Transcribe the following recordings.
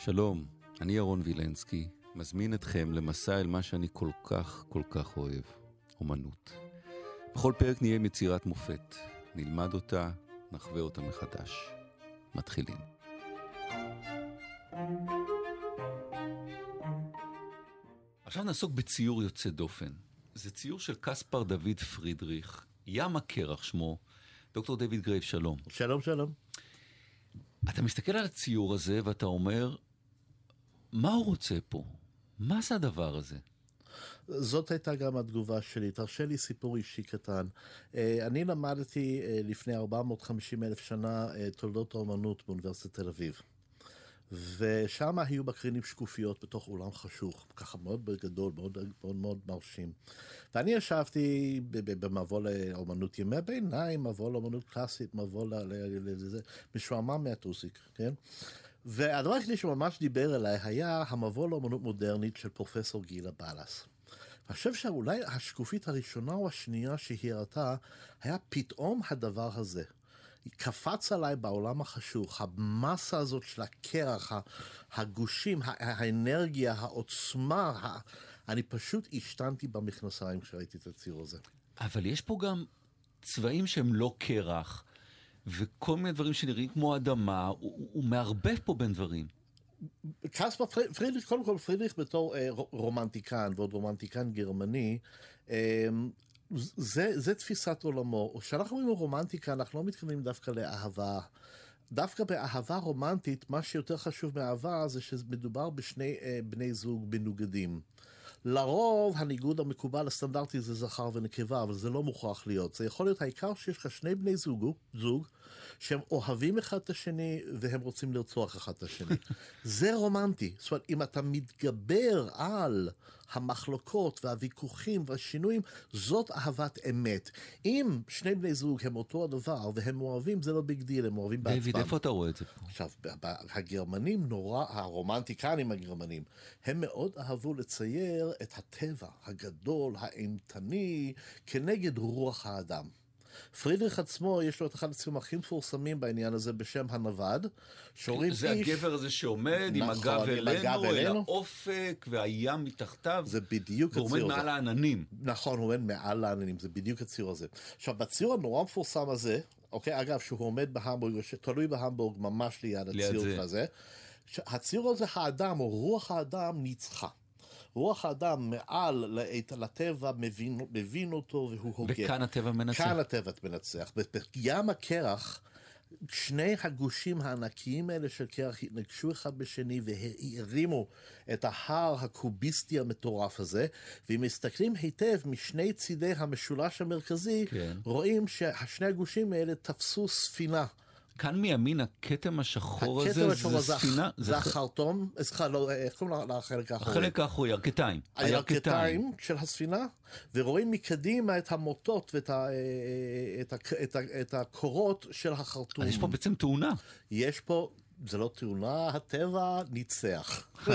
שלום, אני ירון וילנסקי, מזמין אתכם למסע אל מה שאני כל כך כל כך אוהב, אומנות. בכל פרק נהיה עם יצירת מופת, נלמד אותה, נחווה אותה מחדש. מתחילים. עכשיו נעסוק בציור יוצא דופן. זה ציור של קספר דוד פרידריך, ים הקרח שמו. דוקטור דויד גרייבס, שלום. שלום, שלום. אתה מסתכל על הציור הזה ואתה אומר, מה הוא רוצה פה? מה זה הדבר הזה? זאת הייתה גם התגובה שלי. תרשה לי סיפור אישי קטן. אה, אני למדתי אה, לפני 450 אלף שנה אה, תולדות האומנות באוניברסיטת תל אביב. ושם היו מקרינים שקופיות בתוך אולם חשוך, ככה מאוד גדול, מאוד מאוד, מאוד מרשים. ואני ישבתי במבוא לאומנות ימי ביניים, מבוא לאומנות קלאסית, מבוא לזה, משועמם מהטוסיק, כן? והדבר היחידי שממש דיבר אליי היה המבוא לאומנות מודרנית של פרופסור גילה בלס. אני חושב שאולי השקופית הראשונה או השנייה שהיא הראתה, היה פתאום הדבר הזה. קפץ עליי בעולם החשוך, המסה הזאת של הקרח, הגושים, האנרגיה, העוצמה, אני פשוט השתנתי במכנסיים כשראיתי את הציר הזה. אבל יש פה גם צבעים שהם לא קרח, וכל מיני דברים שנראים כמו אדמה, הוא, הוא מערבב פה בין דברים. קספר פרידריך, קודם כל פרידריך בתור אה, רומנטיקן, ועוד רומנטיקן גרמני, אה, זה, זה תפיסת עולמו. כשאנחנו אומרים רומנטיקה, אנחנו לא מתכוונים דווקא לאהבה. דווקא באהבה רומנטית, מה שיותר חשוב מאהבה זה שמדובר בשני אה, בני זוג מנוגדים. לרוב הניגוד המקובל הסטנדרטי זה זכר ונקבה, אבל זה לא מוכרח להיות. זה יכול להיות העיקר שיש לך שני בני זוג, זוג שהם אוהבים אחד את השני והם רוצים לרצוח אחד את השני. זה רומנטי. זאת אומרת, אם אתה מתגבר על המחלוקות והוויכוחים והשינויים, זאת אהבת אמת. אם שני בני זוג הם אותו הדבר והם אוהבים, זה לא big deal, הם אוהבים בעצמם. דיוויד, איפה אתה רואה את זה? עכשיו, הגרמנים נורא, הרומנטיקנים הגרמנים, הם מאוד אהבו לצייר את הטבע הגדול, האימתני, כנגד רוח האדם. פרידריך עצמו, יש לו את אחד הציונים הכי מפורסמים בעניין הזה בשם הנווד, איש... זה הגבר הזה שעומד נכון, עם הגב אלינו, אל האופק והים מתחתיו. זה בדיוק הציור הזה. הוא עומד מעל העננים. נכון, הוא עומד מעל העננים, זה בדיוק הציור הזה. עכשיו, בציור הנורא מפורסם הזה, אוקיי, אגב, שהוא עומד בהמבורג, תלוי בהמבורג ממש ליד הציור הזה, הציור הזה, האדם, או רוח האדם, ניצחה. רוח האדם מעל לטבע מבין, מבין אותו והוא הוגה. וכאן הטבע מנצח. כאן הטבע מנצח. בים הקרח, שני הגושים הענקיים האלה של קרח התנגשו אחד בשני והרימו את ההר הקוביסטי המטורף הזה, ואם מסתכלים היטב משני צידי המשולש המרכזי, כן. רואים ששני הגושים האלה תפסו ספינה. כאן מימין הכתם השחור הזה זה ספינה? זה החרטום, סליחה, לא, איך קוראים לחלק האחורי? החלק האחורי, ירכתיים. הירכתיים של הספינה, ורואים מקדימה את המוטות ואת הקורות של החרטום. אז יש פה בעצם תאונה. יש פה... זה לא תאונה, הטבע ניצח.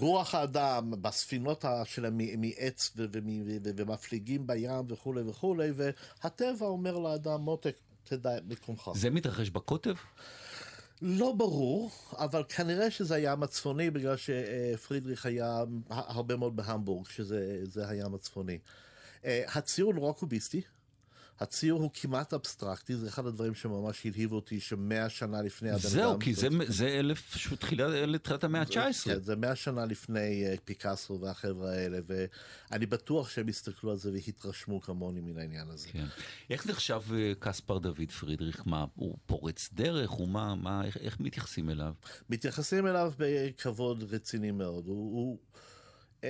רוח האדם בספינות שלהם מעץ ומפליגים בים וכולי וכולי, והטבע אומר לאדם, מותק, תדע את מקומך. זה מתרחש בקוטב? לא ברור, אבל כנראה שזה הים הצפוני, בגלל שפרידריך היה הרבה מאוד בהמבורג, שזה הים הצפוני. אה, הציור נורא קוביסטי. הציור הוא כמעט אבסטרקטי, זה אחד הדברים שממש הלהיב אותי, שמאה שנה לפני הבן אדם... זהו, כי זה, זה אלף, תחילת המאה ה-19. כן, זה מאה שנה לפני uh, פיקאסו והחבר'ה האלה, ואני בטוח שהם הסתכלו על זה והתרשמו כמוני מן העניין הזה. כן. איך נחשב uh, קספר דוד פרידריך? מה, הוא פורץ דרך? הוא מה, מה איך, איך מתייחסים אליו? מתייחסים אליו בכבוד רציני מאוד. הוא... הוא uh,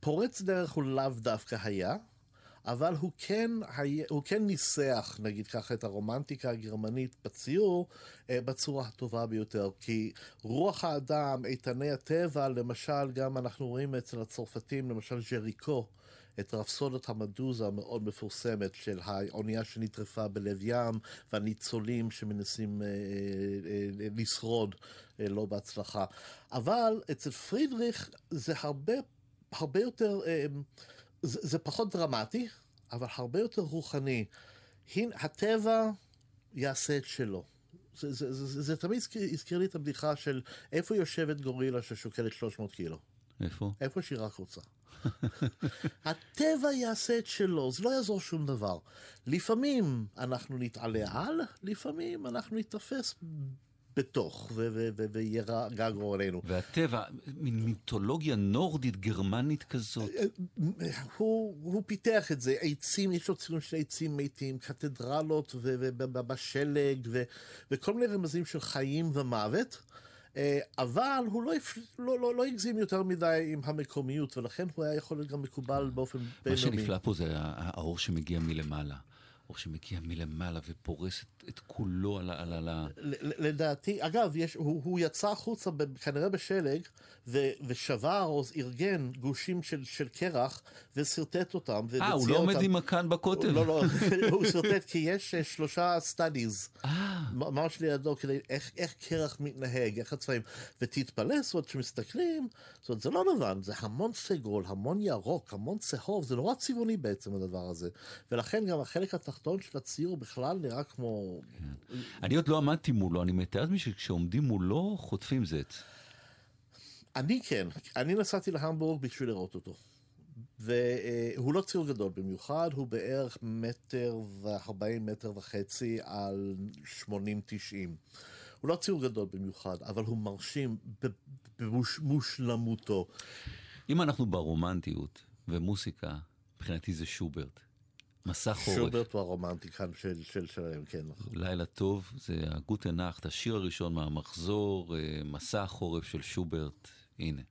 פורץ דרך הוא לאו דווקא היה. אבל הוא כן, הוא כן ניסח, נגיד ככה, את הרומנטיקה הגרמנית בציור אה, בצורה הטובה ביותר. כי רוח האדם, איתני הטבע, למשל, גם אנחנו רואים אצל הצרפתים, למשל ז'ריקו, את רפסודת המדוזה המאוד מפורסמת של האונייה שנטרפה בלב ים והניצולים שמנסים אה, אה, אה, לשרוד אה, לא בהצלחה. אבל אצל פרידריך זה הרבה, הרבה יותר... אה, זה, זה פחות דרמטי, אבל הרבה יותר רוחני. הנה, הטבע יעשה את שלו. זה, זה, זה, זה, זה תמיד הזכיר, הזכיר לי את הבדיחה של איפה יושבת גורילה ששוקלת 300 קילו. איפה? איפה שהיא רק רוצה. הטבע יעשה את שלו, זה לא יעזור שום דבר. לפעמים אנחנו נתעלה על, לפעמים אנחנו ניתפס בתוך, ויהיה גורלנו. והטבע, מין מיתולוגיה נורדית גרמנית כזאת. הוא, הוא פיתח את זה, עצים, יש לו ציון של עצים מתים, קתדרלות בשלג, וכל מיני רמזים של חיים ומוות. אבל הוא לא, לא, לא, לא הגזים יותר מדי עם המקומיות, ולכן הוא היה יכול להיות גם מקובל באופן בינלאומי. מה שנפלא פה זה האור שמגיע מלמעלה. אור שמגיע מלמעלה ופורס את, את כולו על ה... על ה... לדעתי, אגב, יש, הוא, הוא יצא החוצה כנראה בשלג, ו, ושבר או ארגן גושים של, של קרח, ושרטט אותם. אה, הוא לא עומד עם הקנבס בכותל. לא, לא, הוא שרטט כי יש אה, שלושה studies, ממש לידו, כדי איך, איך קרח מתנהג, איך הצבעים. ותתפלא, זאת אומרת, כשמסתכלים, זאת אומרת, זה לא לבן, זה המון סגול, המון ירוק, המון צהוב, זה נורא צבעוני בעצם הדבר הזה. ולכן גם החלק התחתון של הציור בכלל נראה כמו... כן. אני עוד לא עמדתי מולו, אני מתאר לעצמי שכשעומדים מולו חוטפים זט. אני כן, אני נסעתי להמבורג בשביל לראות אותו. והוא לא ציור גדול במיוחד, הוא בערך מטר וארבעים מטר וחצי על שמונים תשעים. הוא לא ציור גדול במיוחד, אבל הוא מרשים במושלמותו. אם אנחנו ברומנטיות ומוסיקה, מבחינתי זה שוברט. מסע חורף. שוברט הוא הרומנטיקן של, של שלהם, כן. נכון. לילה טוב, זה הגוטנאכט, השיר הראשון מהמחזור, אה, מסע החורף של שוברט, הנה.